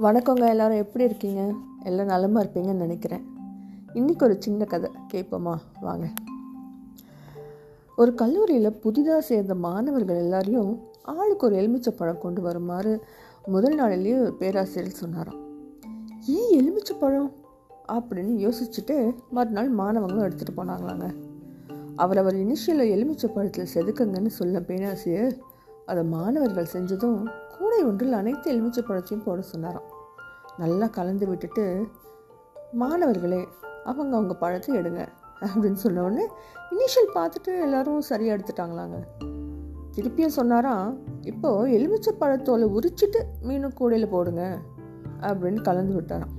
வணக்கங்க எல்லாரும் எப்படி இருக்கீங்க? எல்லாம் நலமாக இருப்பீங்கன்னு நினைக்கிறேன். இன்றைக்கி ஒரு சின்ன கதை கேட்போமா? வாங்க. ஒரு கல்லூரியில் புதிதாக சேர்ந்த மாணவர்கள் எல்லாரையும் ஆளுக்கு ஒரு எலுமிச்சை பழம் கொண்டு வருமாறு முதல் நாளிலேயே பேராசிரியர் சொன்னாராம். ஏன் எலுமிச்சை பழம்? அப்படின்னு யோசிச்சுட்டு மறுநாள் மாணவங்களும் எடுத்துகிட்டு போனாங்களாங்க. அவரவர் இனிஷியலை எலுமிச்சை பழத்தில் செதுக்குங்கன்னு சொல்ல பேராசிரியர் அதை மாணவர்கள் செஞ்சதும் கூடை ஒன்றில் அனைத்து எலுமிச்சை பழத்தையும் போட சொன்னாராம். நல்லா கலந்து விட்டுட்டு மாணவர்களே அவங்க அவங்க பழத்தை எடுங்க அப்படின்னு சொன்னோடனே இனிஷியல் பார்த்துட்டு எல்லாரும் சரியாக எடுத்துட்டாங்களாங்க. திருப்பியும் சொன்னாராம் இப்போது எலுமிச்சை பழத்தோலை உரிச்சிட்டு மீனும் கூடையில் போடுங்க அப்படின்னு கலந்து விட்டாராம்.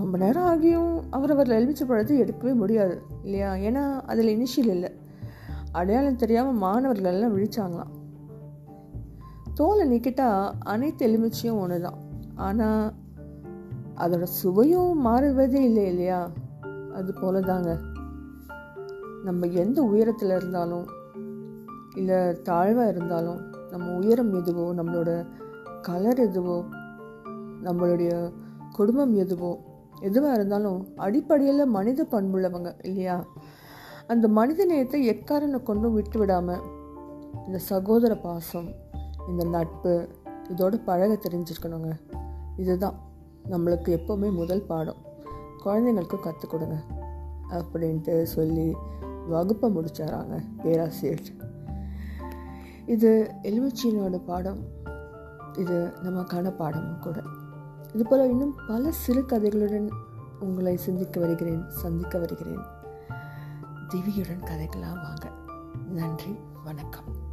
ரொம்ப நேரம் ஆகியும் அவரவர் எலுமிச்சை பழத்தை எடுக்கவே முடியாது இல்லையா? ஏன்னா அதில் இனிஷியல் இல்லை. அடையாளம் தெரியாமல் மாணவர்கள் எல்லாம் விழிச்சாங்களாம். தோலை நீக்கிட்டா அனைத்து எலுமிச்சையும் ஒன்று தான் ஆனால் அதோட சுவையும் மாறுவதே இல்லை இல்லையா? அது போல தாங்க நம்ம எந்த உயரத்தில் இருந்தாலும் இல்லை தாழ்வாக இருந்தாலும் நம்ம உயரம் எதுவோ நம்மளோட கலர் எதுவோ நம்மளுடைய குடும்பம் எதுவோ எதுவாக இருந்தாலும் அடிப்படையில் மனித பண்புள்ளவங்க இல்லையா? அந்த மனித நேயத்தை எக்காரனை கொண்டும் விட்டு விடாமல் இந்த சகோதர பாசம் இந்த நட்பு இதோட பழக தெரிஞ்சிருக்கணுங்க. இதுதான் நம்மளுக்கு எப்போவுமே முதல் பாடம். குழந்தைங்களுக்கும் கற்றுக் கொடுங்க அப்படின்ட்டு சொல்லி வகுப்பை முடிச்சாராங்க பேராசிரியர். இது எலுமிச்சியனோட பாடம். இது நமக்கான பாடமும் கூட. இது போல் இன்னும் பல சிறு கதைகளுடன் உங்களை சிந்திக்க வருகிறேன் சந்திக்க வருகிறேன். திவியுடன் கதைகளாக வாங்க. நன்றி வணக்கம்.